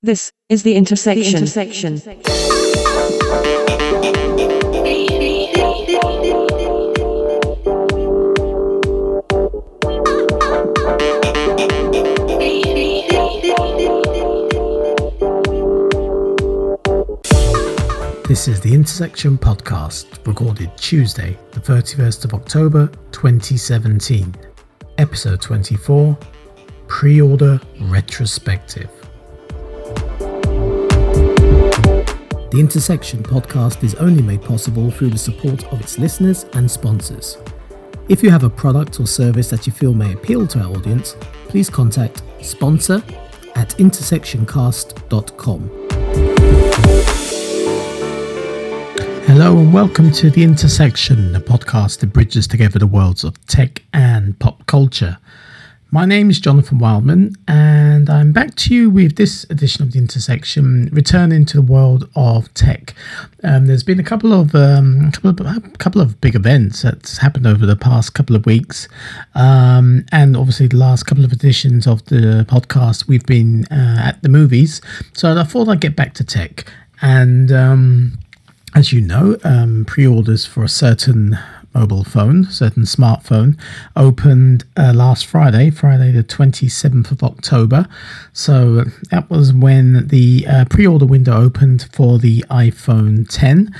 This is the intersection. The intersection. This is the Intersection Podcast, recorded Tuesday, the 31st of October 2017. Episode 24 Pre Order Retrospective. The Intersection Podcast is only made possible through the support of its listeners and sponsors. If you have a product or service that you feel may appeal to our audience, please contact sponsor at intersectioncast.com. Hello and welcome to The Intersection, a podcast that bridges together the worlds of tech and pop culture. My name is Jonathan Wildman, and I'm back to you with this edition of The Intersection, returning to the world of tech. Um, there's been a couple of um, couple of a couple of big events that's happened over the past couple of weeks, um, and obviously the last couple of editions of the podcast we've been uh, at the movies. So I thought I'd get back to tech and. Um, as you know, um, pre orders for a certain mobile phone, certain smartphone, opened uh, last Friday, Friday the 27th of October. So that was when the uh, pre order window opened for the iPhone 10.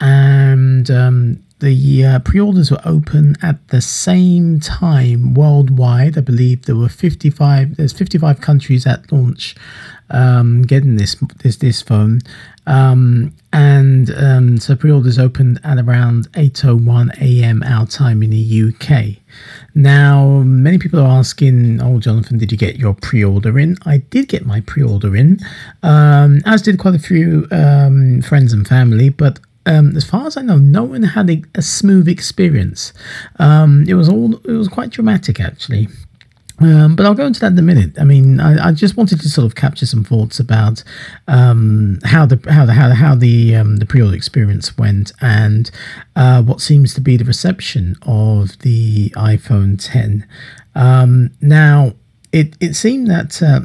And um, the uh, pre-orders were open at the same time worldwide. I believe there were 55. There's 55 countries at launch um, getting this this this phone, um, and um, so pre-orders opened at around 8:01 a.m. our time in the UK. Now, many people are asking, "Oh, Jonathan, did you get your pre-order in?" I did get my pre-order in, um, as did quite a few um, friends and family, but um, as far as I know, no one had a, a smooth experience. Um, it was all it was quite dramatic actually. Um, but I'll go into that in a minute. I mean, I, I, just wanted to sort of capture some thoughts about um, how the how the how the, how the, um, the pre-order experience went and uh, what seems to be the reception of the iPhone 10. Um, now, it, it seemed that uh,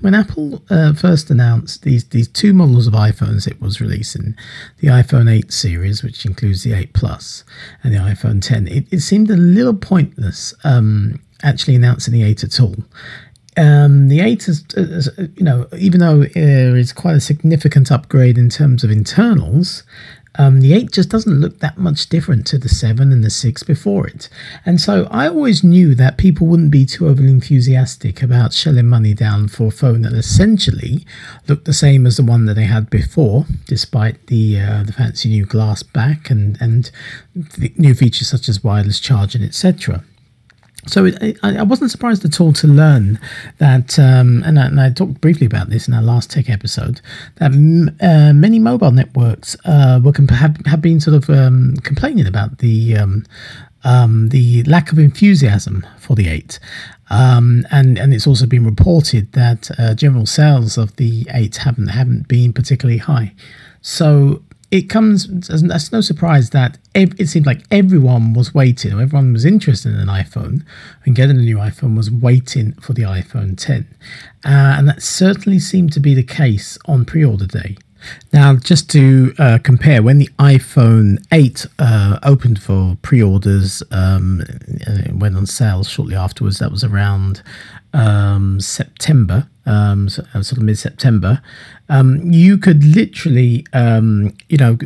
when Apple uh, first announced these these two models of iPhones it was releasing, the iPhone 8 series, which includes the 8 Plus, and the iPhone 10, it, it seemed a little pointless um, actually announcing the 8 at all. Um, the 8 is, is, you know, even though there is quite a significant upgrade in terms of internals, um, the 8 just doesn't look that much different to the 7 and the 6 before it. And so I always knew that people wouldn't be too overly enthusiastic about shelling money down for a phone that essentially looked the same as the one that they had before, despite the uh, the fancy new glass back and, and new features such as wireless charging, etc. So it, I, wasn't surprised at all to learn that, um, and, I, and, I, talked briefly about this in our last tech episode, that m- uh, many mobile networks uh, were comp- have, have, been sort of um, complaining about the um, um the lack of enthusiasm for the eight, um, and and it's also been reported that uh, general sales of the eight haven't haven't been particularly high. So it comes as no surprise that it seemed like everyone was waiting, or everyone was interested in an iPhone and getting a new iPhone was waiting for the iPhone 10. Uh, and that certainly seemed to be the case on pre order day. Now, just to uh, compare, when the iPhone 8 uh, opened for pre orders, um, went on sale shortly afterwards. That was around um, September, um, uh, sort of mid September. Um, you could literally, um, you know,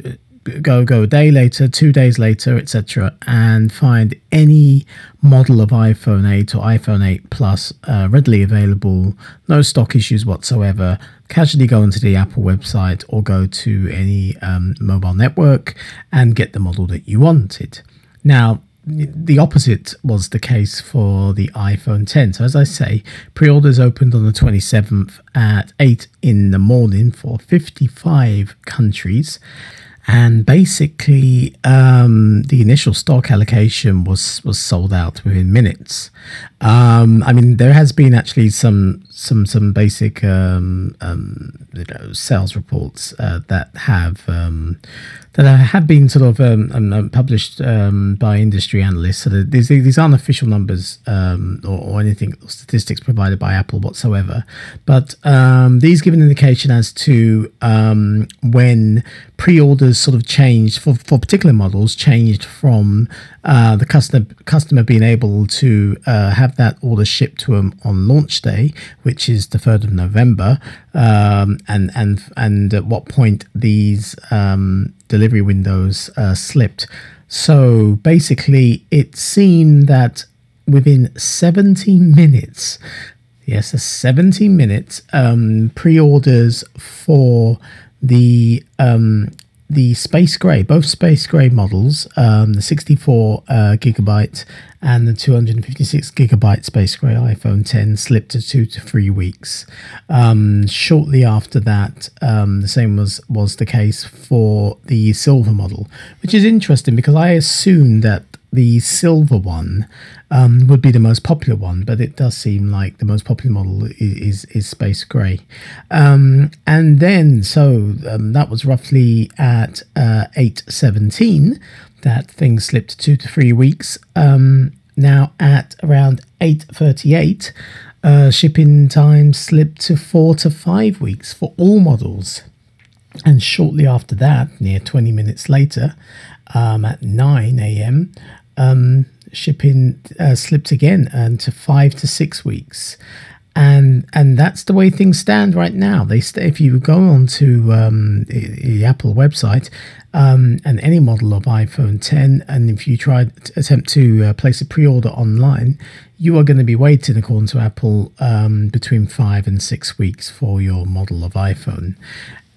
go go a day later, two days later, etc., and find any model of iPhone 8 or iPhone 8 Plus uh, readily available, no stock issues whatsoever. Casually go onto the Apple website or go to any um, mobile network and get the model that you wanted. Now, the opposite was the case for the iPhone 10. So, as I say, pre orders opened on the 27th at 8 in the morning for 55 countries and basically um, the initial stock allocation was was sold out within minutes. Um, I mean, there has been actually some some some basic um, um you know, sales reports uh, that have um, that have been sort of um, um, um published by industry analysts. So these these aren't official numbers um, or, or, anything statistics provided by Apple whatsoever, but these give an indication as to when pre-orders sort of changed for, for particular models changed from uh, the customer customer being able to uh, have that order shipped to them on launch day, which is the third of November, um, and and and at what point these um, delivery windows uh, slipped. So basically, it seemed that within 70 minutes, yes, 70 minutes, um, pre-orders for the um, the Space Gray, both Space Gray models, um, the 64 uh, gigabyte and the 256 gigabyte Space Gray iPhone 10 slipped to two to three weeks. Um, shortly after that, um, the same was was the case for the silver model, which is interesting because I assumed that the silver one um, would be the most popular one, but it does seem like the most popular model is is, is Space Gray. Um, and then, so um, that was roughly at uh, eight seventeen. That thing slipped two to three weeks. Um, now at around eight thirty eight, uh, shipping time slipped to four to five weeks for all models. And shortly after that, near 20 minutes later, um, at 9 a.m., um, shipping uh, slipped again and to five to six weeks and and that's the way things stand right now. They st- if you go on to um, the, the, Apple website um, and any model of iPhone 10, and if you try to attempt to uh, place a pre-order online, you are going to be waiting, according to Apple, um, between five and six weeks for your model of iPhone.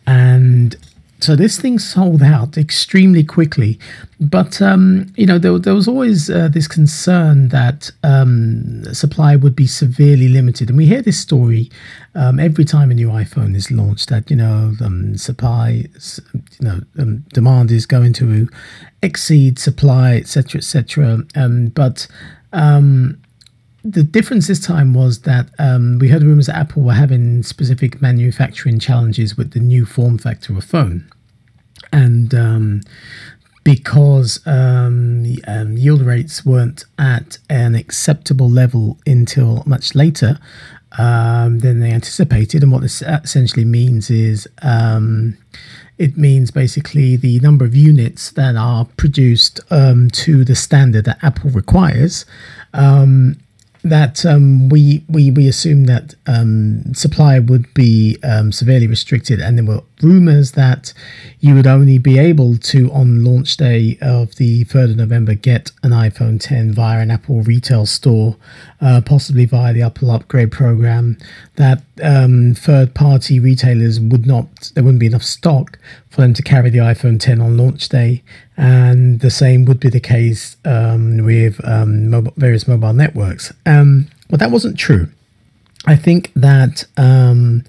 And so this thing sold out extremely quickly, but um, you know there, there was always uh, this concern that um, supply would be severely limited, and we hear this story um, every time a new iPhone is launched. That you know um, supply, you know um, demand is going to exceed supply, etc., etc. Um, but the difference this time was that um, we heard rumors that Apple were having specific manufacturing challenges with the new form factor of phone. And um, because um, um yield rates weren't at an acceptable level until much later um, than they anticipated. And what this essentially means is um, it means basically the number of units that are produced to the standard that Apple requires um, that um, we we we assumed that um, supply would be um, severely restricted, and there were rumors that you would only be able to on launch day of the third of November get an iPhone 10 via an Apple retail store, uh, possibly via the Apple Upgrade program. That um, third party retailers would not there wouldn't be enough stock for them to carry the iPhone 10 on launch day, and the same would be the case um, with um, mobile, various mobile networks. Um, but that wasn't true. I think that um,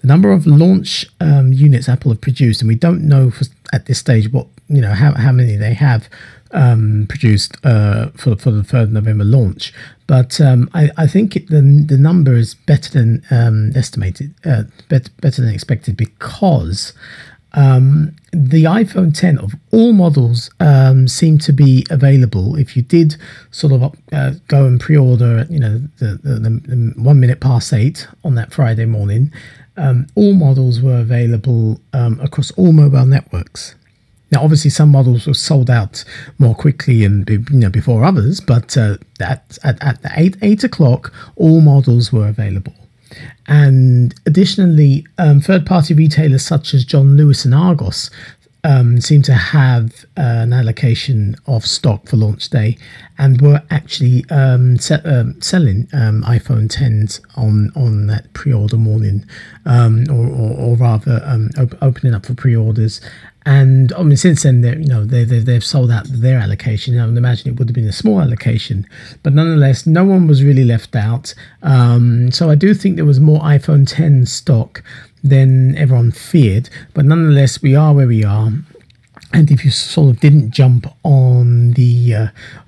the number of launch um, units Apple have produced, and we don't know for, at this stage what you know how, how many they have um, produced uh, for for the third November launch, but um, I, I, think it, the the number is better than um, estimated, uh, better, better than expected because um, the iPhone 10 of all models um, seem to be available. If you did sort of uh, go and pre-order, you know, the, the, the, one minute past eight on that Friday morning, um, all models were available um, across all mobile networks. Now, obviously, some models were sold out more quickly and you know before others, but uh, at, at, at eight eight o'clock, all models were available. And additionally, um, third party retailers such as John Lewis and Argos um, seem to have uh, an allocation of stock for launch day and were actually um, se- um, selling um, iPhone 10s on, on that pre order morning, um, or, or, or, rather um, op- opening up for pre orders and I mean, since then, you know, they, they, they've sold out their allocation. I would imagine it would have been a small allocation, but nonetheless, no one was really left out. Um, so I do think there was more iPhone 10 stock than everyone feared. But nonetheless, we are where we are. and if you sort of didn't jump on the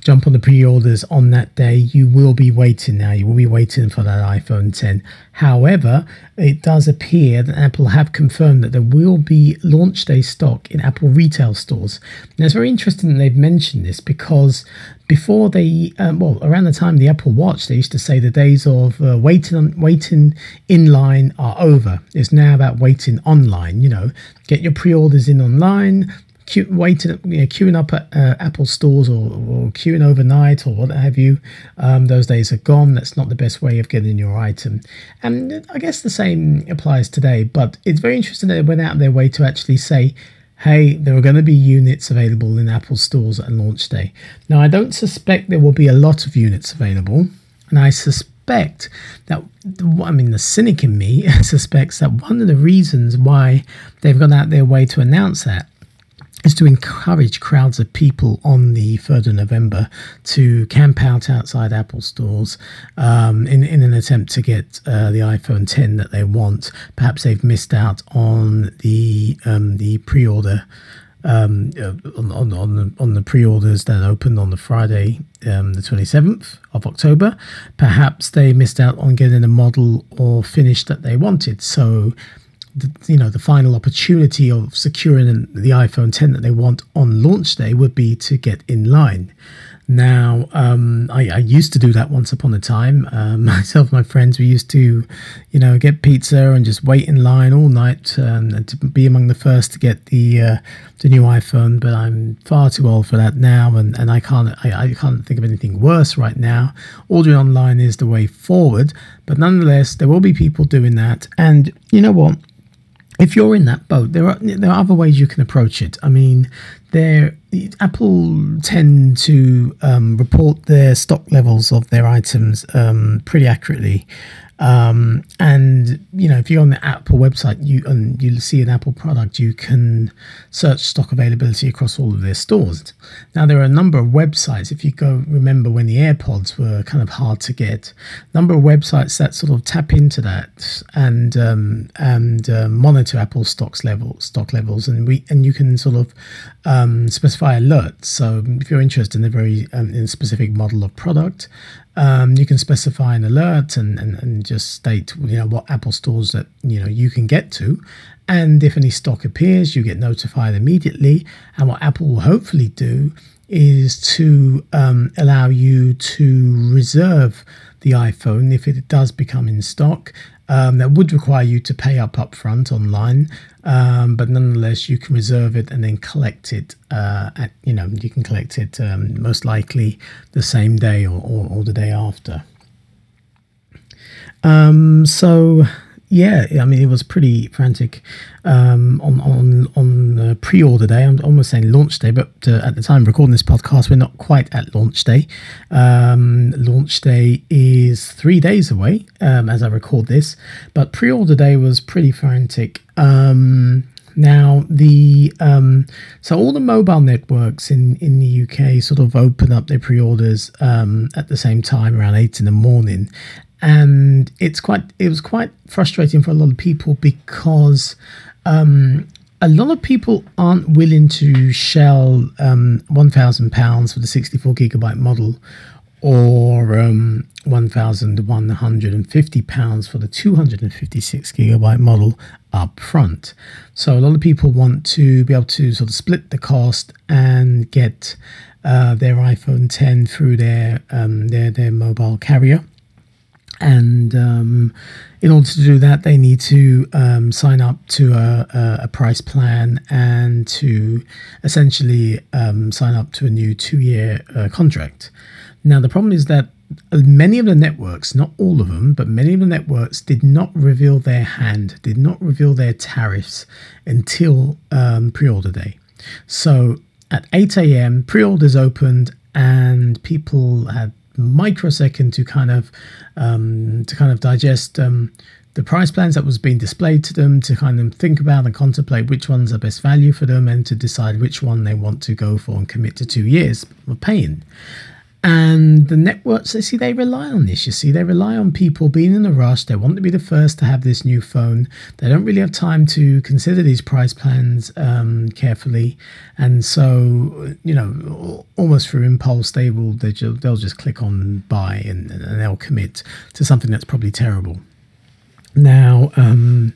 jump on the pre-orders on that day. You will be waiting now. You will be waiting for that iphone 10 however it does appear that apple have confirmed that there will be launch day stock in apple retail stores. Now it's very interesting that they've mentioned this because before they um, well around the time the apple watch they used to say the days of uh, waiting waiting in line are over. It's now about waiting online you know. Get your pre-orders in online waiting, you know, queuing up at uh, Apple stores or, or, queuing overnight or what have you. Um, those days are gone. That's not the best way of getting your item. And I guess the same applies today. But it's very interesting that they went out their way to actually say, hey, there are going to be units available in Apple stores at launch day. Now, I don't suspect there will be a lot of units available. And I suspect that, I mean, the cynic in me suspects that one of the reasons why they've gone out their way to announce that is to encourage crowds of people on the 3rd of November to camp out outside Apple stores um, in, in an attempt to get uh, the iPhone 10 that they want. Perhaps they've missed out on the um, the pre-order um, uh, on, on, on, the, on the pre-orders that opened on the Friday, um, the 27th of October. Perhaps they missed out on getting a model or finish that they wanted. So the, you know the final opportunity of securing the iPhone 10 that they want on launch day would be to get in line. Now, um, I, I, used to do that once upon a time. Um, myself, my friends, we used to, you know, get pizza and just wait in line all night um, and to be among the first to get the uh, the new iPhone. But I'm far too old for that now, and, and I can't I, I can't think of anything worse right now. Ordering online is the way forward, but nonetheless, there will be people doing that. And you know what? If you're in that boat, there are there are other ways you can approach it. I mean, there Apple tend to um, report their stock levels of their items um, pretty accurately. Um, and you know, if you're on the Apple website, you and you'll see an Apple product, you can search stock availability across all of their stores. Now, there are a number of websites. If you go, remember when the AirPods were kind of hard to get, number of websites that sort of tap into that and um, and uh, monitor Apple stocks level stock levels, and we and you can sort of um, specify alerts. So if you're interested in a very um, in a specific model of product, um, you can specify an alert and, and, and just state you know what Apple stores that you know you can get to, and if any stock appears, you get notified immediately. And what Apple will hopefully do is to um, allow you to reserve the iPhone if it does become in stock. Um, that would require you to pay up upfront online, um, but nonetheless you can reserve it and then collect it. Uh, at you know you can collect it um, most likely the same day or, or, or the day after. Um, so yeah, I mean, it was pretty frantic um, on on on uh, pre-order day. I'm almost saying launch day, but uh, at the time recording this podcast, we're not quite at launch day. Um, launch day is three days away um, as I record this, but pre-order day was pretty frantic. Um, now the um, so all the mobile networks in in the UK sort of open up their pre-orders um, at the same time around eight in the morning, and it's quite it was quite frustrating for a lot of people because um, a lot of people aren't willing to shell um, one thousand pounds for the sixty four gigabyte model or um, one thousand one hundred and fifty pounds for the two hundred and fifty six gigabyte model up front. So a lot of people want to be able to sort of split the cost and get uh, their iPhone 10 through their um, their their mobile carrier and um, in order to do that, they need to um, sign up to a, a, price plan and to essentially um, sign up to a new two-year uh, contract. Now, the problem is that many of the networks, not all of them, but many of the networks did not reveal their hand, did not reveal their tariffs until um, pre-order day. So at 8 a.m., pre-orders opened, and people had microsecond to kind of um, to kind of digest um, the price plans that was being displayed to them to kind of think about and contemplate which one's the best value for them and to decide which one they want to go for and commit to two years of paying And the networks, they see, they rely on this. You see, they rely on people being in a rush. They want to be the first to have this new phone. They don't really have time to consider these price plans um, carefully, and so you know, almost through impulse, they will they just, they'll just click on buy and, and they'll commit to something that's probably terrible. Now, um,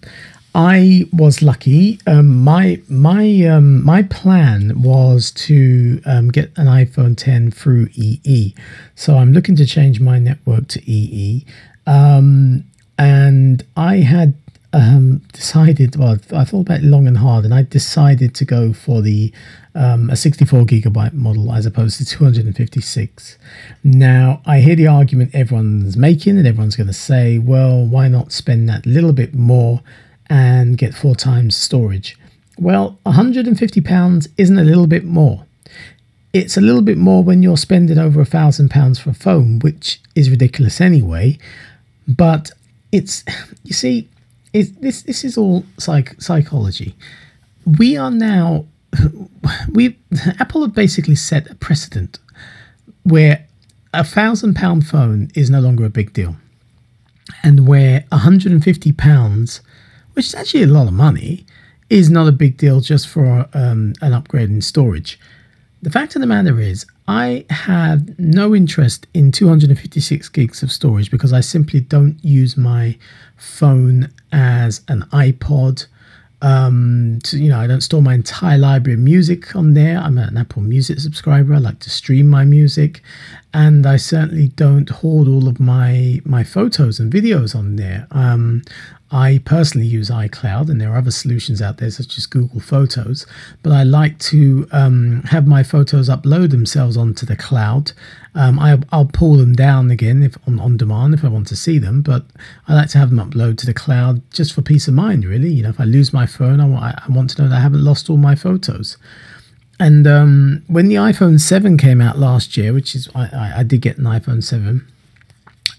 I was lucky. Um, my my um, my plan was to um, get an iPhone 10 through EE, so I'm looking to change my network to EE. Um, and I had um, decided. Well, I thought about it long and hard, and I decided to go for the um, a 64 gigabyte model as opposed to 256. Now, I hear the argument everyone's making, and everyone's going to say, "Well, why not spend that little bit more?" And get four times storage. Well, £150 isn't a little bit more. It's a little bit more when you're spending over a thousand pounds for a phone, which is ridiculous anyway. But it's, you see, it, this this is all psych, psychology. We are now, we Apple have basically set a precedent where a thousand pound phone is no longer a big deal, and where 150 pounds which is actually a lot of money, is not a big deal just for um, an upgrade in storage. The fact of the matter is, I have no interest in 256 gigs of storage because I simply don't use my phone as an iPod. Um, to, you know, I don't store my entire library of music on there. I'm an Apple Music subscriber. I like to stream my music, and I certainly don't hoard all of my my photos and videos on there. Um, I personally use iCloud, and there are other solutions out there such as Google Photos, but I like to um, have my photos upload themselves onto the cloud. Um, I, will pull them down again if on, on demand if I want to see them, but I like to have them upload to the cloud just for peace of mind, really. You know, if I lose my phone, I I want to know that I haven't lost all my photos. And um, when the iPhone 7 came out last year, which is, I, I, did get an iPhone 7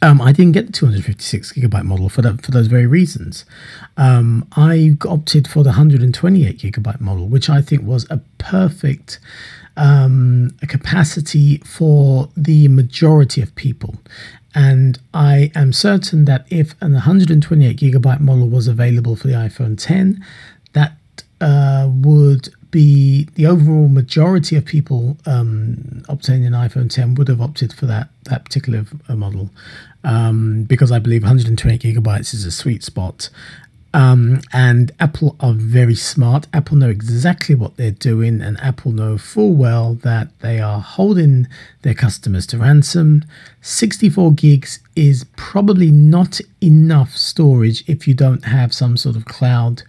um, I didn't get the 256 gigabyte model for that for those very reasons. Um, I opted for the 128 gigabyte model, which I think was a perfect um, a capacity for the majority of people. And I am certain that if an 128 gigabyte model was available for the iPhone 10, that uh, would be the overall majority of people um, obtaining an iPhone 10 would have opted for that that particular uh, model um, because I believe 128 gigabytes is a sweet spot. Um, and Apple are very smart. Apple know exactly what they're doing, and Apple know full well that they are holding their customers to ransom. 64 gigs is probably not enough storage if you don't have some sort of cloud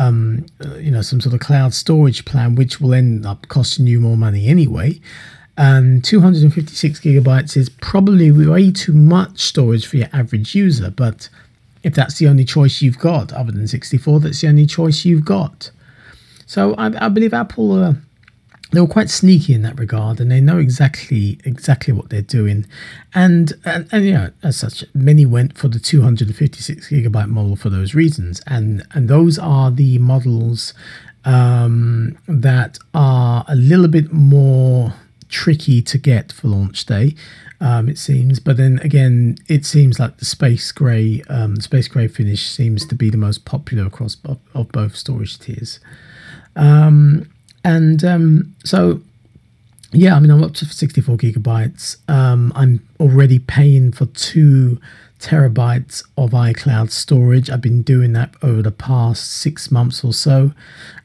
um, uh, you know, some sort of cloud storage plan, which will end up costing you more money anyway. And 256 gigabytes is probably way too much storage for your average user. But if that's the only choice you've got, other than 64, that's the only choice you've got. So I, I believe Apple uh, they were quite sneaky in that regard, and they know exactly exactly what they're doing. And and, and know, as such, many went for the 256 gigabyte model for those reasons, and and those are the models um, that are a little bit more tricky to get for launch day. Um, it seems, but then again, it seems like the space gray, um, space gray finish seems to be the most popular across of, of both storage tiers. Um, and um, so, yeah, I mean, I'm up to 64 gigabytes. Um, I'm already paying for two terabytes of iCloud storage. I've been doing that over the past six months or so.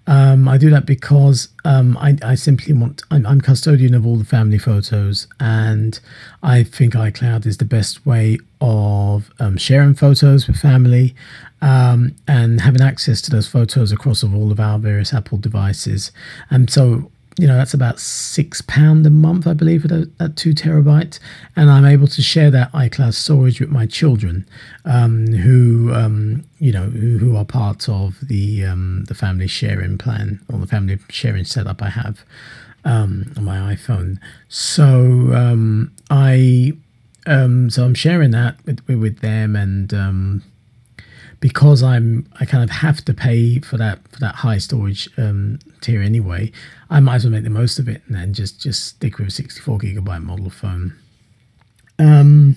Um, I do that because um, I, I, simply want, I'm, I'm, custodian of all the family photos, and I think iCloud is the best way of um, sharing photos with family um, and having access to those photos across of all of our various Apple devices. And so you know that's about six pound a month i believe at, two terabyte and i'm able to share that icloud storage with my children um, who um, you know who, who, are part of the um, the family sharing plan or the family sharing setup i have um, on my iphone so i um, so i'm sharing that with, with them and because I'm I kind of have to pay for that for that high storage um, tier anyway, I might as well make the most of it and then just just stick with a 64 gigabyte model phone. Um,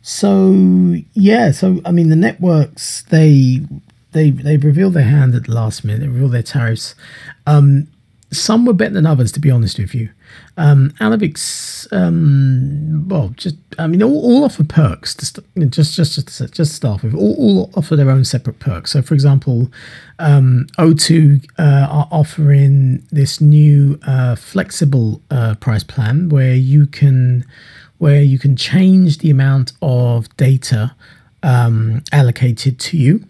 so yeah, so I mean the networks they they they reveal their hand at the last minute. They reveal their tariffs. Um, some were better than others, to be honest with you. Um, um, well, just I mean, all, all offer perks. Just just just just start with. All, all, offer their own separate perks. So, for example, um, O2 uh, are offering this new uh, flexible uh, price plan where you can where you can change the amount of data um, allocated to you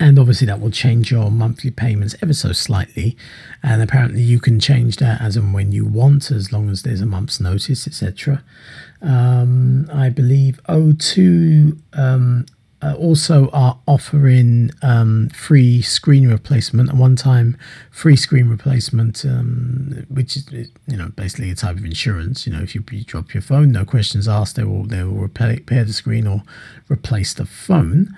and obviously that will change your monthly payments ever so slightly. And apparently you can change that as and when you want as long as there's a month's notice etc um, i believe o2 um, uh, also are offering um, free screen replacement a one-time free screen replacement um, which is you know basically a type of insurance. You know if you, you drop your phone no questions asked they will they will repair, repair the screen or replace the phone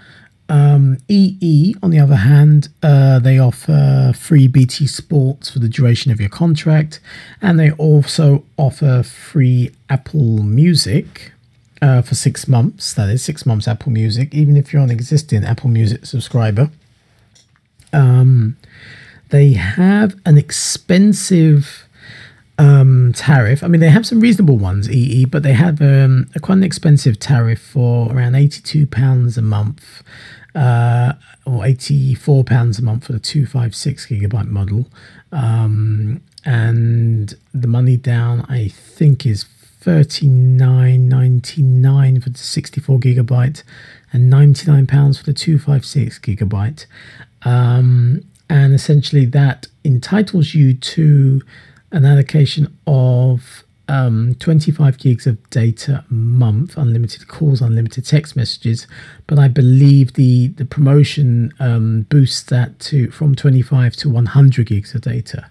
um, EE, on the other hand, uh, they offer free BT Sports for the duration of your contract, and they also offer free Apple Music uh, for six months. That is six months Apple Music, even if you're an existing Apple Music subscriber. Um, they have an expensive um, tariff. I mean, they have some reasonable ones, EE, but they have um, a quite an expensive tariff for around eighty-two pounds a month uh, or eighty-four pounds a month for the two five six gigabyte model, um, and the money down I think is thirty nine ninety nine for the sixty four gigabyte, and ninety nine pounds for the two five six gigabyte, um, and essentially that entitles you to an allocation of um, 25 gigs of data a month, unlimited calls, unlimited text messages. But I believe the the promotion um, boosts that to from 25 to 100 gigs of data,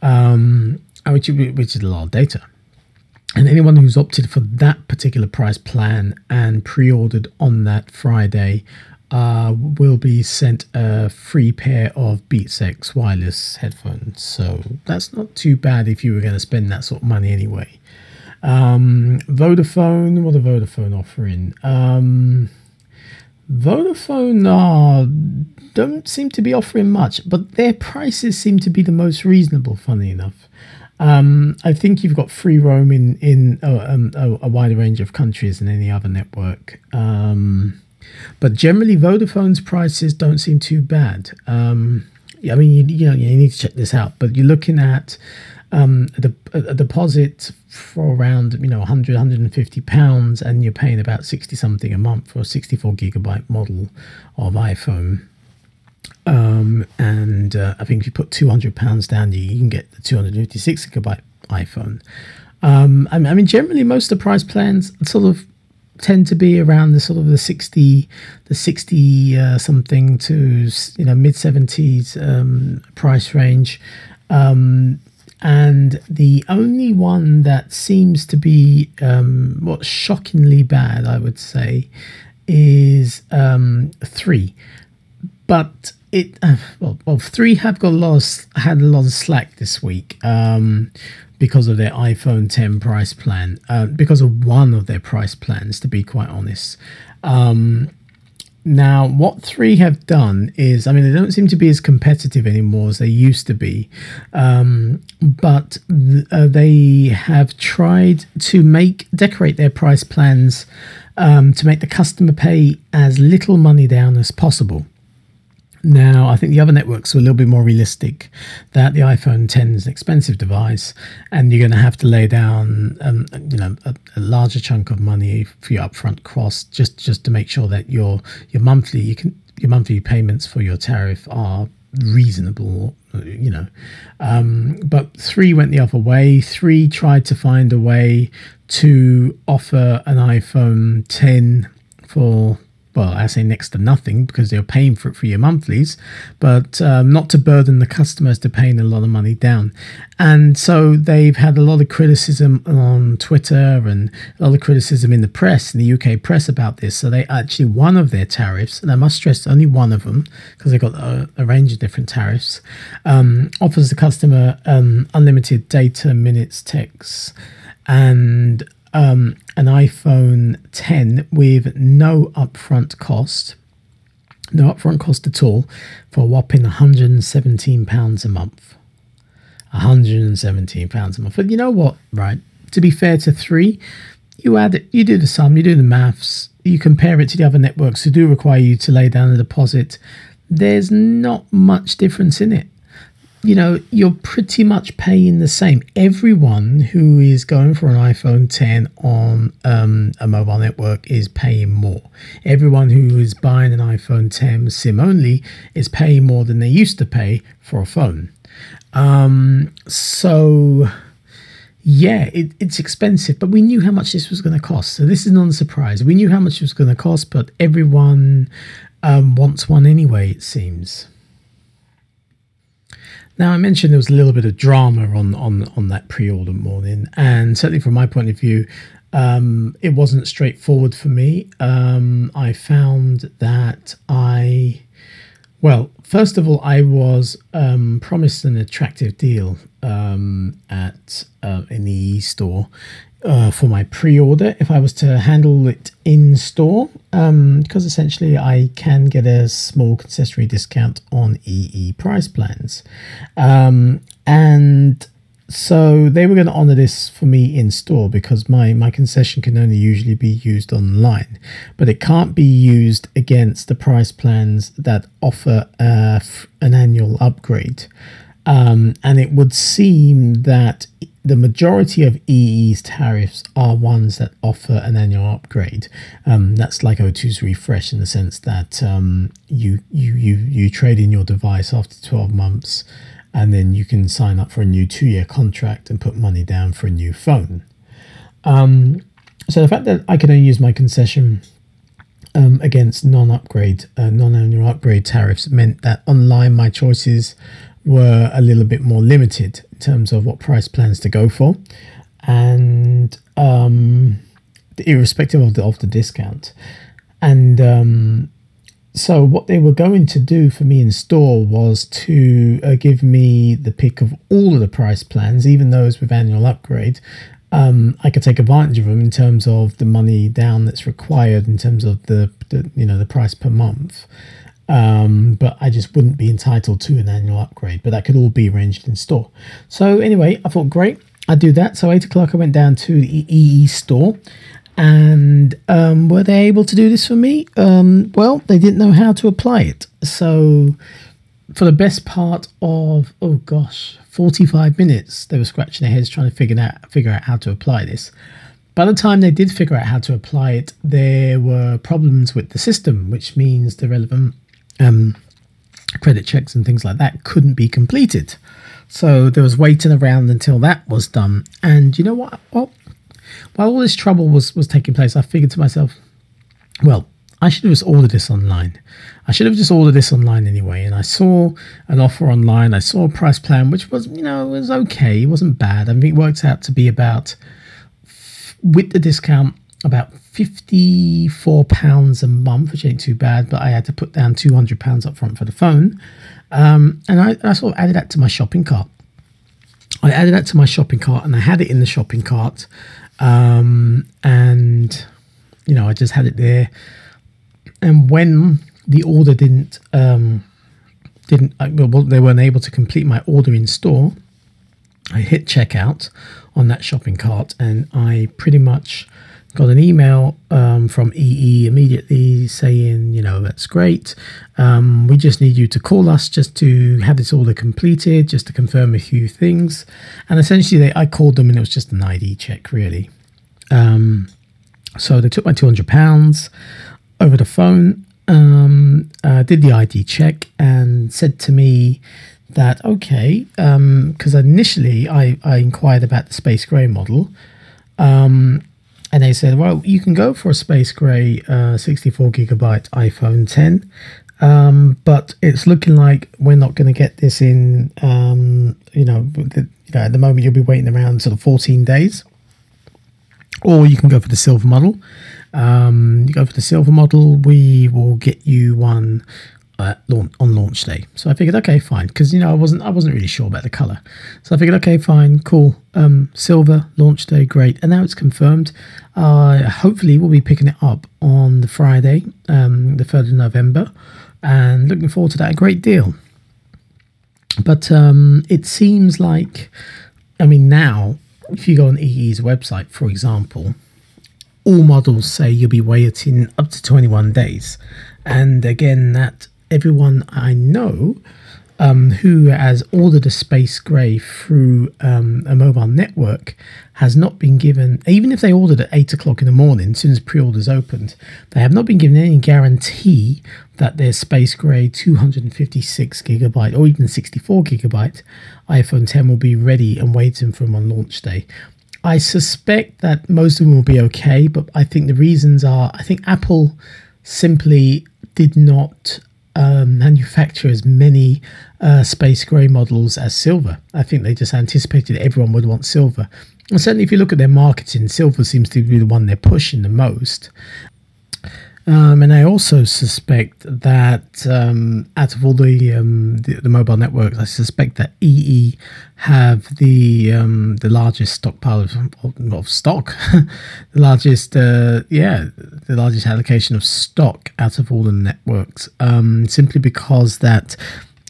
um, which which is a lot of data. And anyone who's opted for that particular price plan and pre-ordered on that Friday uh, will be sent a free pair of Beats X wireless headphones. So that's not too bad if you were going to spend that sort of money anyway. Um, Vodafone, what are Vodafone offering? Um, Vodafone don't seem to be offering much, but their prices seem to be the most reasonable, funny enough. Um, I think you've got free roam in, in uh, um, a, a, wider range of countries than any other network. Um, but generally, Vodafone's prices don't seem too bad. Um, I mean, you, you know, you need to check this out. But you're looking at um, a, a, deposit for around you know 100 150 pounds and you're paying about 60 something a month for a 64 gigabyte model of iphone um, and uh, i think if you put 200 pounds down you, you, can get the 256 gigabyte iphone um, I, mean, I mean generally most of the price plans sort of tend to be around the sort of the 60 the 60 uh, something to you know mid 70s um, price range. Um, and the only one that seems to be um, shockingly bad i would say is um, three. But it uh, well, well three have got a lot of, had a lot of slack this week. Um, because of their iPhone 10 price plan, uh, because of one of their price plans, to be quite honest. Um, now, what three have done is, I mean, they don't seem to be as competitive anymore as they used to be, um, but th- uh, they have tried to make decorate their price plans um, to make the customer pay as little money down as possible. Now, I think the other networks were a little bit more realistic. That the iPhone 10 is an expensive device, and you're going to have to lay down, um, you know, a, a, larger chunk of money for your upfront cost, just just to make sure that your your monthly you can your monthly payments for your tariff are reasonable you know um, but three went the other way three tried to find a way to offer an iphone 10 for well, I say next to nothing because they're paying for it for your monthlies, but um, not to burden the customers to paying a lot of money down. And so they've had a lot of criticism on Twitter and a lot of criticism in the press, in the UK press about this. So they actually, one of their tariffs, and I must stress only one of them because they've got a, a, range of different tariffs, um, offers the customer um, unlimited data, minutes, texts, and um, an iPhone 10 with no upfront cost, no upfront cost at all, for a whopping 117 pounds a month. 117 pounds a month. But you know what, right? To be fair to three, you add it, you do the sum, you do the maths, you compare it to the other networks who do require you to lay down a deposit. There's not much difference in it you know, you're pretty much paying the same. Everyone who is going for an iPhone 10 on um, a mobile network is paying more. Everyone who is buying an iPhone 10 SIM only is paying more than they used to pay for a phone. Um, so, yeah, it, it's expensive, but we knew how much this was going to cost. So, this is not a surprise. We knew how much it was going to cost, but everyone um, wants one anyway, it seems. Now, I mentioned there was a little bit of drama on on on that pre-order morning, and certainly from my point of view, um, it wasn't straightforward for me. Um, I found that I, well, first of all, I was um, promised an attractive deal um, at uh, in the e store uh, for my pre-order if I was to handle it in store, because um, essentially I can get a small concessionary discount on EE price plans, um, and so they were going to honor this for me in store because my my concession can only usually be used online, but it can't be used against the price plans that offer uh, an annual upgrade. Um, and it would seem that the majority of EE's tariffs are ones that offer an annual upgrade. Um, that's like O2's refresh in the sense that um, you, you you you trade in your device after 12 months, and then you can sign up for a new two-year contract and put money down for a new phone. Um, so the fact that I can only use my concession um, against non-upgrade, uh, non-annual upgrade tariffs meant that online my choices were a little bit more limited in terms of what price plans to go for, and um, irrespective of the of the discount, and um, so what they were going to do for me in store was to uh, give me the pick of all of the price plans, even those with annual upgrade. Um, I could take advantage of them in terms of the money down that's required in terms of the, the you know the price per month. Um, but I just wouldn't be entitled to an annual upgrade. But that could all be arranged in store. So anyway, I thought great, I'd do that. So eight o'clock, I went down to the EE store, and um, were they able to do this for me? Um, well, they didn't know how to apply it. So for the best part of oh gosh, forty-five minutes, they were scratching their heads trying to figure out figure out how to apply this. By the time they did figure out how to apply it, there were problems with the system, which means the relevant um, credit checks and things like that couldn't be completed. So there was waiting around until that was done. And you know what? Well, while all this trouble was was taking place, I figured to myself, well, I should have just ordered this online. I should have just ordered this online anyway. And I saw an offer online. I saw a price plan, which was, you know, was okay. It wasn't bad. I mean, it worked out to be about, with the discount, about £54 a month, which ain't too bad, but I had to put down £200 up front for the phone. Um, and I, I sort of added that to my shopping cart. I added that to my shopping cart and I had it in the shopping cart. Um, and, you know, I just had it there. And when the order didn't, um, didn't, well, they weren't able to complete my order in store, I hit checkout on that shopping cart and I pretty much got an email um, from EE immediately saying, you know, that's great. Um, we just need you to call us just to have this order completed, just to confirm a few things. And essentially, they, I called them and it was just an ID check, really. Um, so they took my £200 over the phone, um, uh, did the ID check, and said to me that, okay, because um, initially I, I inquired about the Space Gray model. Um, and they said, well, you can go for a space gray uh, 64 gigabyte iPhone 10, um, but it's looking like we're not going to get this in. Um, you, know, the, you know, at the moment you'll be waiting around sort of 14 days, or you can go for the silver model. Um, you go for the silver model, we will get you one uh, launch, on launch day. So I figured, okay, fine, because you know I wasn't I wasn't really sure about the color. So I figured, okay, fine, cool, um, silver launch day, great, and now it's confirmed. Uh, hopefully, we'll be picking it up on the Friday, um, the third of November, and looking forward to that a great deal. But um, it seems like, I mean, now if you go on EE's website, for example, all models say you'll be waiting up to 21 days. And again, that everyone I know um, who has ordered a space grey through um, a mobile network has not been given, even if they ordered at 8 o'clock in the morning, as soon as pre orders opened, they have not been given any guarantee that their space grey 256 gigabyte or even 64 gigabyte iPhone 10 will be ready and waiting for them on launch day. I suspect that most of them will be okay, but I think the reasons are I think Apple simply did not um, manufacture as many uh, space grey models as silver. I think they just anticipated everyone would want silver. And certainly, if you look at their marketing, silver seems to be the one they're pushing the most. Um, and I also suspect that um, out of all the, um, the, the mobile networks, I suspect that EE have the um, the largest stockpile of, of stock, the largest uh, yeah the largest allocation of stock out of all the networks. Um, simply because that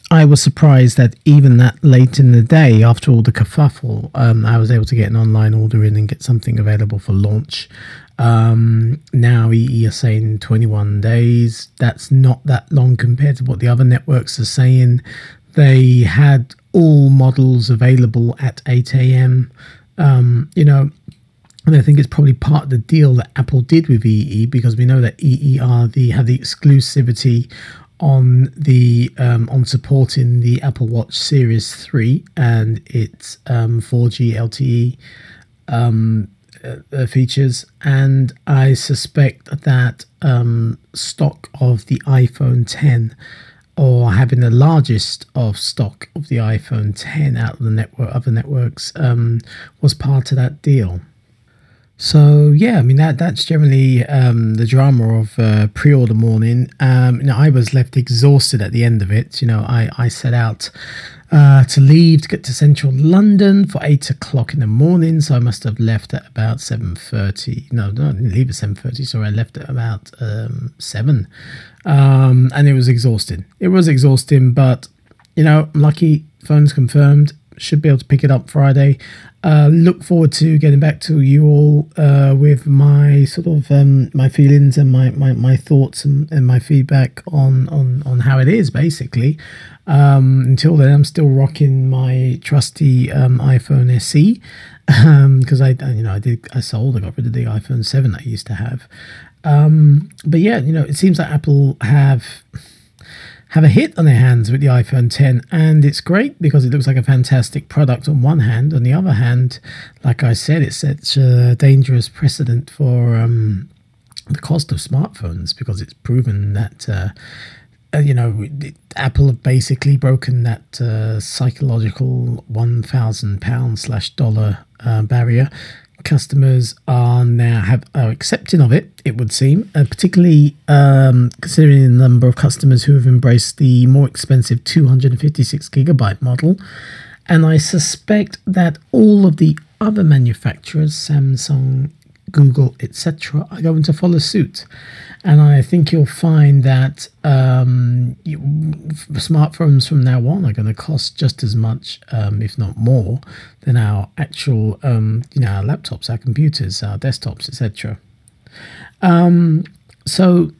I was surprised that even that late in the day, after all the kerfuffle, um, I was able to get an online order in and get something available for launch. Um, now you're saying 21 days. That's not that long compared to what the other networks are saying. They had all models available at 8 a.m. Um, you know, and I think it's probably part of the deal that Apple did with EE because we know that EE are the have the exclusivity on the um, on supporting the Apple Watch Series 3 and its um, 4G LTE um, features, and I suspect that um, stock of the iPhone 10 or having the largest of stock of the iPhone 10 out of the network other networks um, was part of that deal. So yeah, I mean that that's generally um, the drama of uh, pre-order morning. Um, you know, I was left exhausted at the end of it. You know, I I set out uh, to leave to get to central London for eight o'clock in the morning. So I must have left at about seven thirty. No, no, I didn't leave at seven thirty. Sorry, I left at about um, seven, um, and it was exhausting. It was exhausting, but you know, lucky. Phone's confirmed. Should be able to pick it up Friday. Uh, look forward to getting back to you all uh, with my sort of um, my feelings and my, my, my thoughts and, and my feedback on, on, on how it is basically. Um, until then, I'm still rocking my trusty um, iPhone SE because um, I you know I did I sold I got rid of the iPhone 7 I used to have. Um, but yeah, you know it seems like Apple have have a hit on their hands with the iPhone 10, and it's great because it looks like a fantastic product on one hand. On the other hand, like I said, it sets a dangerous precedent for um, the cost of smartphones because it's proven that. Uh, uh, you know, Apple have basically broken that uh, psychological one thousand pound slash dollar uh, barrier customers are now have are accepting of it. It would seem, uh, particularly um, considering the number of customers who have embraced the more expensive 256 gigabyte model. And I suspect that all of the other manufacturers, Samsung, Google, etc., are going to follow suit. And I think you'll find that um, you, smartphones from now on are going to cost just as much, um, if not more, than our actual, um, you know, our laptops, our computers, our desktops, etc. Um, so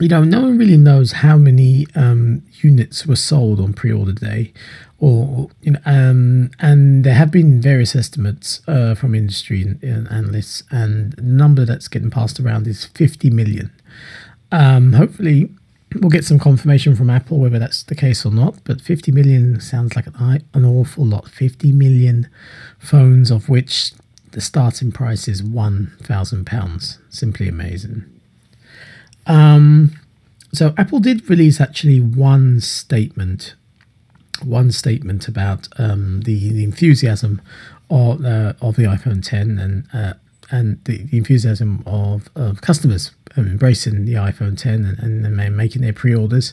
you know, no one really knows how many um, units were sold on pre-order day, or you know, um, and there have been various estimates uh, from industry analysts, and the number that's getting passed around is 50 million. Um, hopefully, we'll get some confirmation from Apple whether that's the case or not. But 50 million sounds like an, an awful lot. 50 million phones, of which the starting price is one thousand pounds. Simply amazing. Um, so Apple did release actually one statement, one statement about um, the, the enthusiasm of, uh, of the iPhone 10 and uh, and the, the, enthusiasm of, of customers embracing the iPhone 10 and, and, making their pre-orders.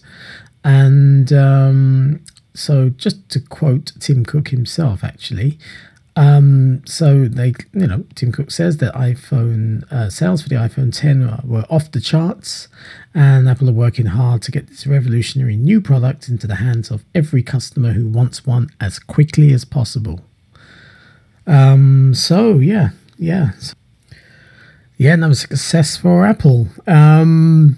And um, so, just to quote Tim Cook himself, actually, um, so they, you know, Tim Cook says that iPhone uh, sales for the iPhone 10 were off the charts, and Apple are working hard to get this revolutionary new product into the hands of every customer who wants one as quickly as possible. Um, so yeah, yeah, yeah, another success for Apple. Um,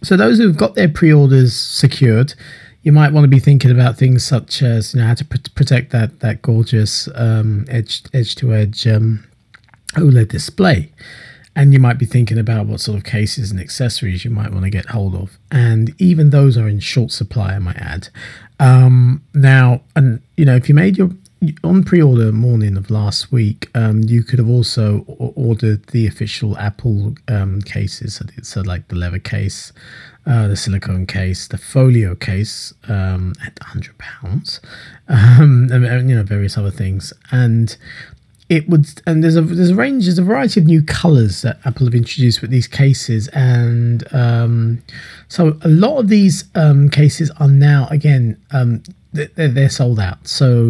so those who've got their pre-orders secured, you might want to be thinking about things such as you know how to pr- protect that that gorgeous um, edge edge to edge OLED display, and you might be thinking about what sort of cases and accessories you might want to get hold of, and even those are in short supply, I might add. Um, now, and you know if you made your on pre-order morning of last week, um, you could have also ordered the official Apple um, cases. So, like the leather case, uh, the silicone case, the folio case um, at hundred pounds, um, and, you know various other things. And it would and there's a there's a range there's a variety of new colors that Apple have introduced with these cases, and um, so a lot of these um, cases are now again um, they're, they're sold out. So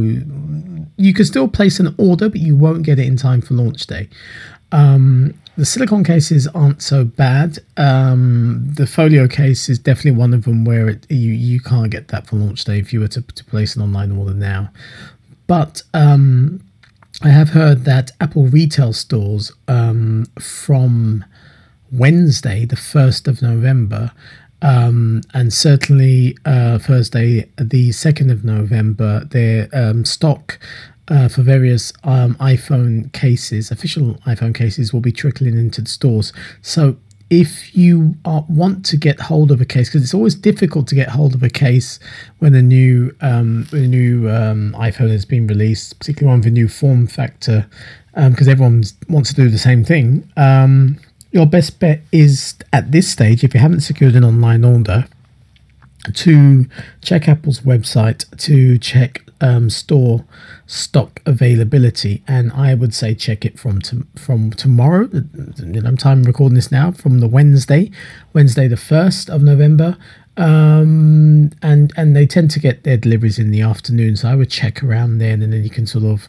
you can still place an order, but you won't get it in time for launch day. Um, the silicon cases aren't so bad. Um, the folio case is definitely one of them where it, you you can't get that for launch day if you were to, to place an online order now. But um, I have heard that Apple retail stores um, from Wednesday, the first of November, um, and certainly uh, Thursday, the 2nd of November, their um, stock uh, for various um, iPhone cases, official iPhone cases, will be trickling into the stores. So if you are, want to get hold of a case, because it's always difficult to get hold of a case when a new um, a new um, iPhone has been released, particularly one with a new form factor, because um, everyone wants to do the same thing. Um, your best bet is at this stage, if you haven't secured an online order, to check Apple's website to check um, store stock availability, and I would say check it from to, from tomorrow. Know, time recording this now from the Wednesday, Wednesday the first of November, um, and and they tend to get their deliveries in the afternoon. So I would check around then, and then you can sort of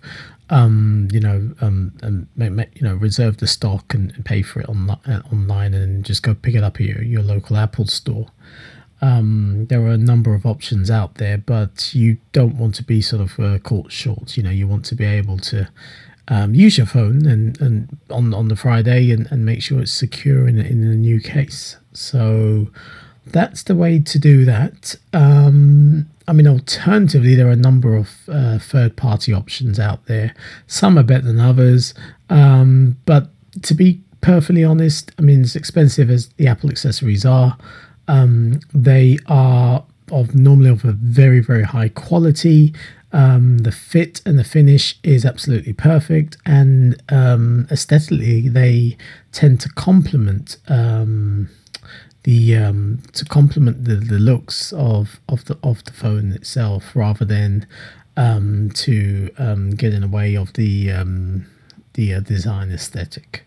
um, you know, um, and you know, reserve the stock and, and pay for it on, uh, online, and just go pick it up at your, your local Apple store. Um, there are a number of options out there, but you don't want to be sort of uh, caught short. You know, you want to be able to um, use your phone and, and on on the Friday and, and make sure it's secure in in a new case. So that's the way to do that. Um, I mean, alternatively, there are a number of uh, third party options out there. Some are better than others. Um, but to be perfectly honest, I mean, as expensive as the Apple accessories are, um, they are of normally of a very, very high quality. Um, the fit and the finish is absolutely perfect, and um, aesthetically, they tend to complement um, the um, to complement the, the looks of of the of the phone itself rather than um, to um, get in the way of the the uh, design aesthetic.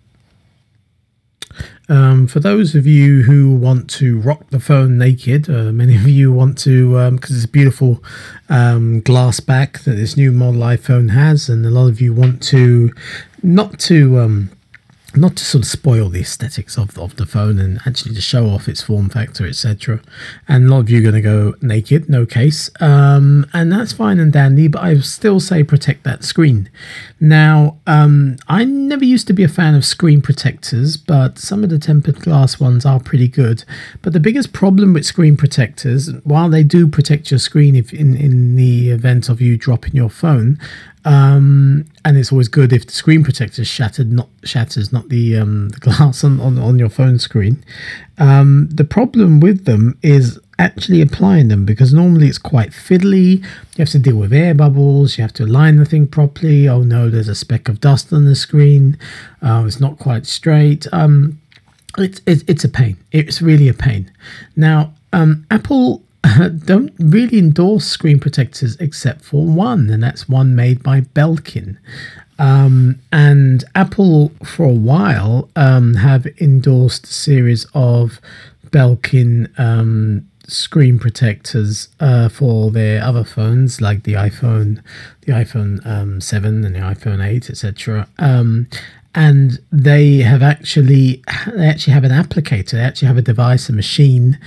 Um, for those of you who want to rock the phone naked, uh, many of you want to because um, it's a beautiful um, glass back that this new model iPhone has, and a lot of you want to not to um, not to sort of spoil the aesthetics of, of the phone and actually to show off its form factor, etc. And a lot of you are going to go naked, no case, um, and that's fine and dandy. But I still say protect that screen. Now, um, I never used to be a fan of screen protectors, but some of the tempered glass ones are pretty good. But the biggest problem with screen protectors, while they do protect your screen if in in the event of you dropping your phone, um, and it's always good if the screen protector shattered, not shatters, not the, um, the glass on, on, on your phone screen. Um, the problem with them is actually applying them because normally it's quite fiddly. You have to deal with air bubbles, you have to align the thing properly. Oh no, there's a speck of dust on the screen, uh, it's not quite straight. Um, it's, it's, it's a pain. It's really a pain. Now, um, Apple don't really endorse screen protectors except for one, and that's one made by Belkin. Um, and Apple, for a while, um, have endorsed a series of Belkin um, screen protectors uh, for their other phones, like the iPhone, the iPhone um, Seven and the iPhone Eight, etc. Um, and they have actually they actually have an applicator. They actually have a device, a machine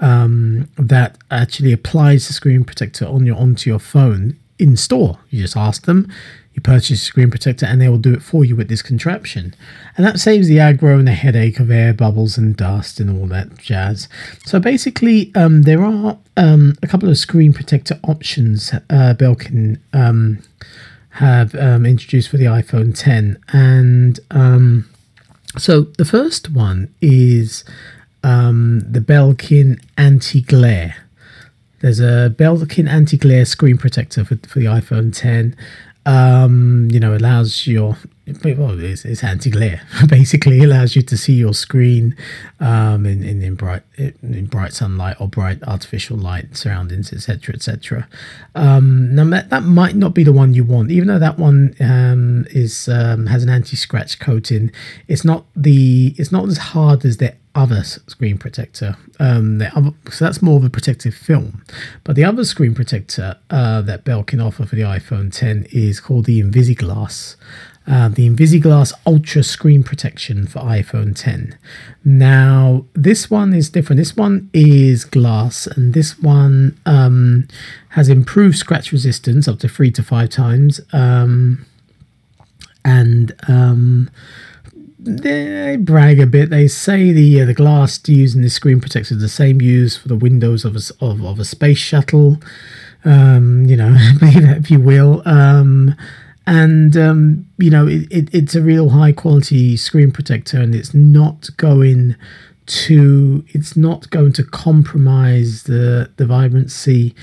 um, that actually applies the screen protector on your onto your phone in store. You just ask them, you purchase a screen protector, and they will do it for you with this contraption. And that saves the aggro and the headache of air bubbles and dust and all that jazz. So basically, um, there are um, a couple of screen protector options uh, Belkin um, have um, introduced for the iPhone 10. And um, so the first one is um, the Belkin Anti Glare. There's a Belkin Anti Glare screen protector for, for the iPhone 10. Um, you know, allows your well, it's, it's anti-glare. Basically, allows you to see your screen um, in, in, in bright in bright sunlight or bright artificial light surroundings, etc., etc. Um, now that, that might not be the one you want, even though that one um, is um, has an anti-scratch coating. It's not the it's not as hard as the other screen protector. Um, other, so that's more of a protective film. But the other screen protector uh, that Belkin offer for the iPhone 10 is called the Invisiglass uh, the Invisiglass Ultra Screen Protection for iPhone 10. Now, this one is different. This one is glass, and this one um, has improved scratch resistance up to three to five times. Um, and um, they brag a bit. They say the uh, the glass used in this screen protector is the same used for the windows of a, of, of a space shuttle. Um, you know, if you will. Um, and um, you know it, it, it's a real high quality screen protector and it's not going to it's not going to compromise the the vibrancy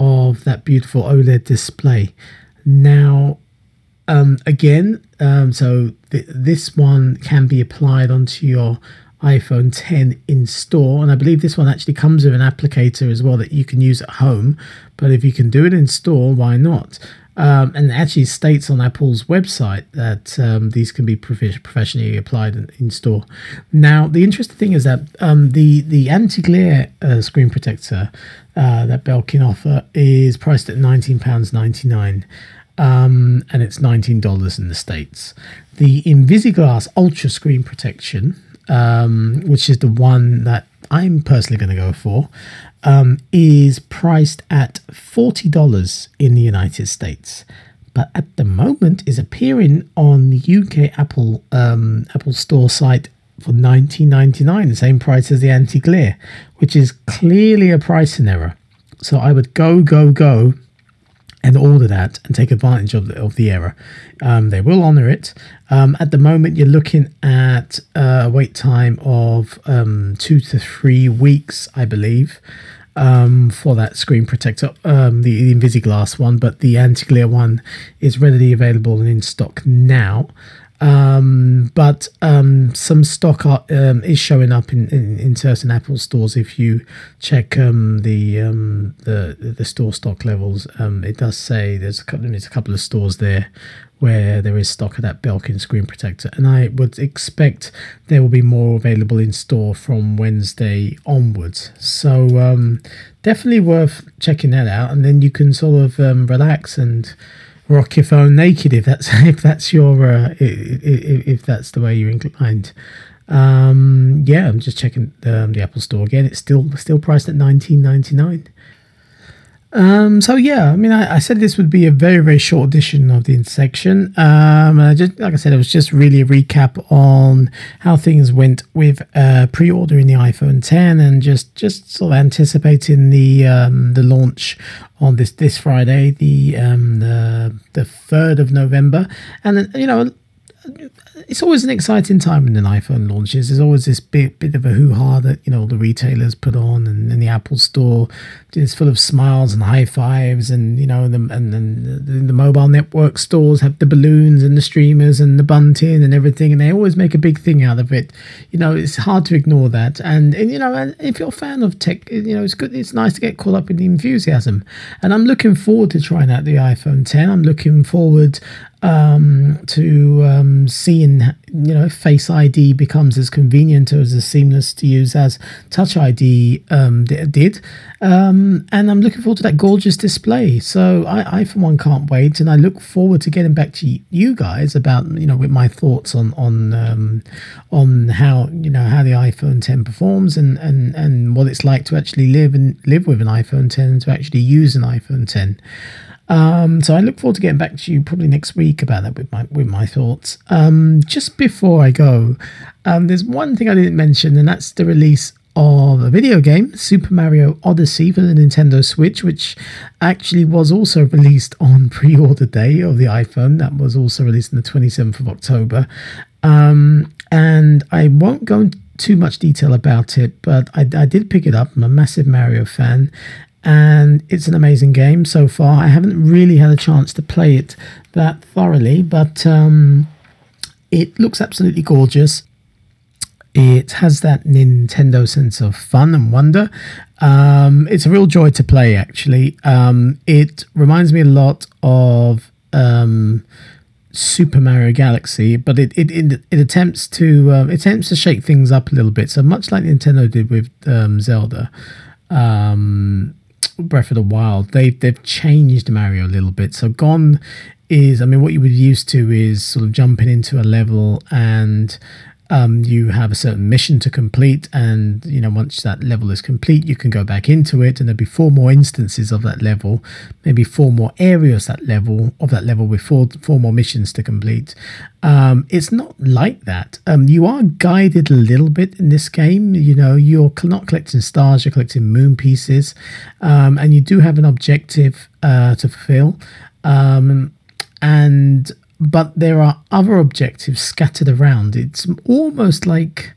of that beautiful oled display now um, again um, so th- this one can be applied onto your iphone 10 in store and i believe this one actually comes with an applicator as well that you can use at home but if you can do it in store why not um, and actually states on Apple's website that um, these can be professionally applied in, in, store. Now, the interesting thing is that um, the the anti-glare uh, screen protector uh, that Belkin offer is priced at nineteen pounds ninety nine. Um, and it's $19 in the States. The Invisiglass Ultra Screen Protection, um, which is the one that I'm personally going to go for, um, is priced at $40 in the United States, but at the moment is appearing on the UK Apple um, Apple Store site for 19.99, the same price as the anti-glare, which is clearly a pricing error. So I would go, go, go and order that and take advantage of the, of the error. Um, they will honor it. Um, at the moment, you're looking at a wait time of um, two to three weeks, I believe, um, for that screen protector, um, the, the Invisiglass one, but the anti-glare one is readily available and in stock now. Um, but um, some stock are, um, is showing up in, in, in, certain Apple stores. If you check um, the, um, the the store stock levels, um, it does say there's a couple, there's a couple of stores there where there is stock of that Belkin screen protector, and I would expect there will be more available in store from Wednesday onwards. So definitely worth checking that out, and then you can sort of relax and rock your phone naked if that's if that's your uh, if, if that's the way you're inclined. Um, yeah, I'm just checking the, um, the Apple Store again. It's still still priced at 19.99. Um, so yeah, I mean, I, I, said this would be a very, very short edition of the intersection. Um, and I just, like I said, it was just really a recap on how things went with uh, pre-ordering the iPhone 10 and just, just sort of anticipating the um, the launch on this this Friday, the um, the the third of November, and you know it's always an exciting time when an iPhone launches. There's always this bit bit of a hoo ha that you know the retailers put on, and, and the Apple Store is full of smiles and high fives, and you know, the, and then the, the, mobile network stores have the balloons and the streamers and the bunting and everything, and they always make a big thing out of it. You know, it's hard to ignore that, and, and you know, if you're a fan of tech, you know, it's good. It's nice to get caught up in the enthusiasm, and I'm looking forward to trying out the iPhone 10. I'm looking forward um, to um, seeing you know Face ID becomes as convenient or as seamless to use as Touch ID um, did, um, and I'm looking forward to that gorgeous display. So I, I, for one, can't wait, and I look forward to getting back to you guys about you know with my thoughts on on um, on how you know how the iPhone 10 performs and and and what it's like to actually live and live with an iPhone 10 to actually use an iPhone 10. Um, so I look forward to getting back to you probably next week about that with my with my thoughts. Um, just before I go, um, there's one thing I didn't mention, and that's the release of a video game, Super Mario Odyssey for the Nintendo Switch, which actually was also released on pre-order day of the iPhone. That was also released on the 27th of October. Um, and I won't go into too much detail about it, but I, I, did pick it up. I'm a massive Mario fan, and it's an amazing game so far. I haven't really had a chance to play it that thoroughly, but um, it looks absolutely gorgeous. It has that Nintendo sense of fun and wonder. Um, it's a real joy to play, actually. Um, it reminds me a lot of um, Super Mario Galaxy, but it it, it, it attempts to it attempts to shake things up a little bit. So much like Nintendo did with um, Zelda. Um, Breath of the Wild, they've they've changed Mario a little bit. So gone is, I mean, what you would used to is sort of jumping into a level and um, you have a certain mission to complete, and you know once that level is complete, you can go back into it, and there'll be four more instances of that level, maybe four more areas that level of that level with four four more missions to complete. Um, it's not like that. Um, you are guided a little bit in this game. You know, you're not collecting stars, you're collecting moon pieces, um, and you do have an objective uh, to fulfill. Um, and but there are other objectives scattered around. It's almost like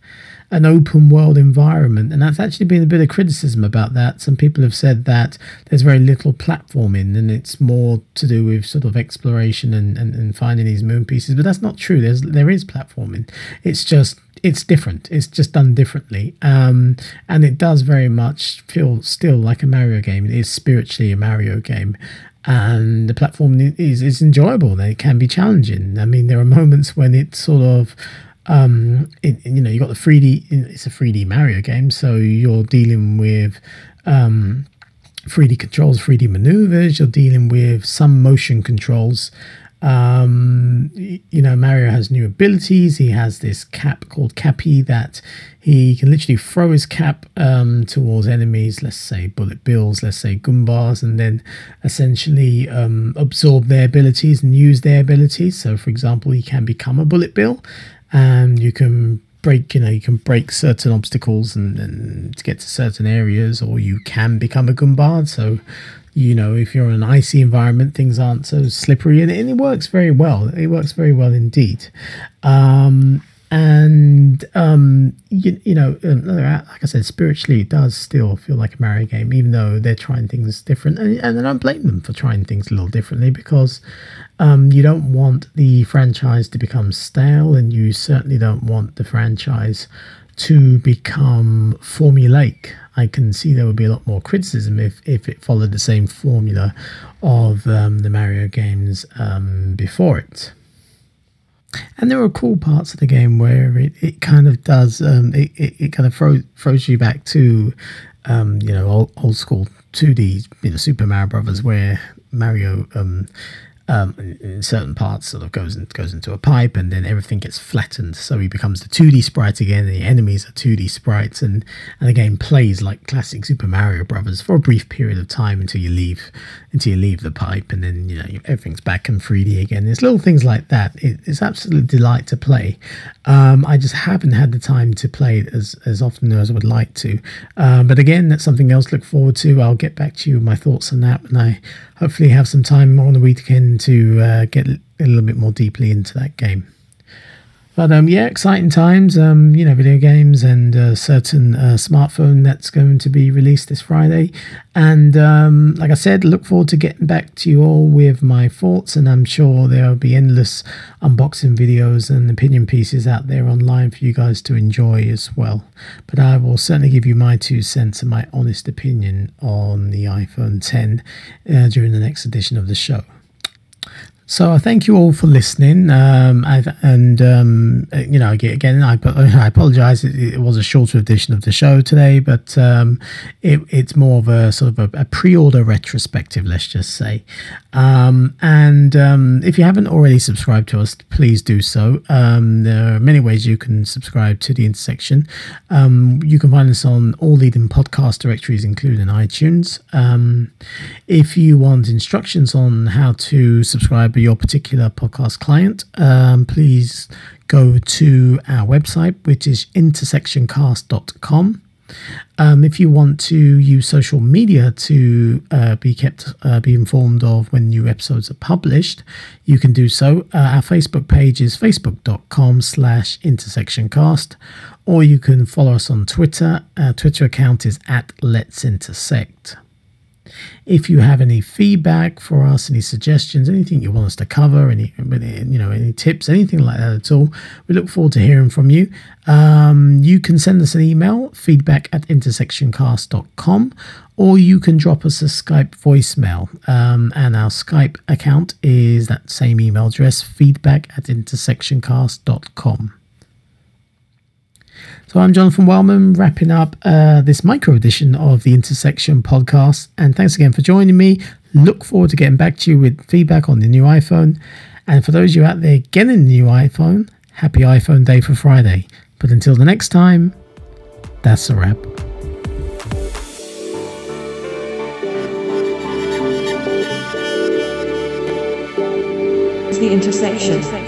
an open world environment, and that's actually been a bit of criticism about that. Some people have said that there's very little platforming, and it's more to do with sort of exploration and, and, and finding these moon pieces. But that's not true. There's there is platforming. It's just it's different. It's just done differently, um, and it does very much feel still like a Mario game. It is spiritually a Mario game, and the platform is is enjoyable. It can be challenging. I mean, there are moments when it's sort of um, it, you know, you got the 3D. It's a 3D Mario game, so you're dealing with um, 3D controls, 3D maneuvers. You're dealing with some motion controls. Um, you know, Mario has new abilities. He has this cap called Cappy that he can literally throw his cap um, towards enemies, let's say bullet bills, let's say Goombas, and then essentially um, absorb their abilities and use their abilities. So, for example, he can become a bullet bill, and you can break, you know, you can break certain obstacles and, and to get to certain areas, or you can become a Goomba. So, you know, if you're in an icy environment, things aren't so slippery, and, and it works very well. It works very well indeed. Um, and um, you, you know, like I said, spiritually, it does still feel like a Mario game, even though they're trying things different. And, and I don't blame them for trying things a little differently because um, you don't want the franchise to become stale, and you certainly don't want the franchise to become formulaic. I can see there would be a lot more criticism if, if it followed the same formula of um, the Mario games um, before it. And there are cool parts of the game where it, it kind of does, um, it, it, it, kind of throws, throws you back to, um, you know, old, old school 2D, you know, Super Mario Brothers, where Mario um, um, in certain parts sort of goes in, goes into a pipe and then everything gets flattened. So he becomes the 2d sprite again and the enemies are 2d sprites. And, and the game plays like classic super mario brothers for a brief period of time until you leave until you leave the pipe and then you know everything's back in 3d again. There's little things like that. It, it's absolute delight to play. Um, i just haven't had the time to play it as, as often as i would like to. Uh, but again that's something else to look forward to. I'll get back to you with my thoughts on that when i hopefully have some time on the weekend to uh, get a little bit more deeply into that game. But um, yeah, exciting times. Um, you know, video games and a certain uh, smartphone that's going to be released this Friday. And um, like I said, look forward to getting back to you all with my thoughts. And I'm sure there will be endless unboxing videos and opinion pieces out there online for you guys to enjoy as well. But I will certainly give you my two cents and my honest opinion on the iPhone 10 uh, during the next edition of the show. So I thank you all for listening. Um, and um, you know, again, I, I apologize. It, it, was a shorter edition of the show today, but um, it, it's more of a sort of a, a pre-order retrospective, let's just say. Um, and um, if you haven't already subscribed to us, please do so. Um, there are many ways you can subscribe to the intersection. you can find us on all leading podcast directories, including iTunes. if you want instructions on how to subscribe to your particular podcast client, um, please go to our website, which is intersectioncast.com. Um, if you want to use social media to uh, be kept, uh, be informed of when new episodes are published, you can do so. Uh, our Facebook page is facebook.com slash intersectioncast, or you can follow us on Twitter. Our Twitter account is at Let's Intersect. If you have any feedback for us, any suggestions, anything you want us to cover, any you know any tips, anything like that at all, we look forward to hearing from you. Um, you can send us an email, feedback at intersectioncast.com, or you can drop us a Skype voicemail. Um, and our Skype account is that same email address, feedback at intersectioncast.com. So I'm Jonathan Wildman, wrapping up uh, this micro edition of the Intersection podcast. And thanks again for joining me. Look forward to getting back to you with feedback on the new iPhone. And for those of you out there getting the new iPhone, happy iPhone Day for Friday. But until the next time, that's a wrap. The intersection.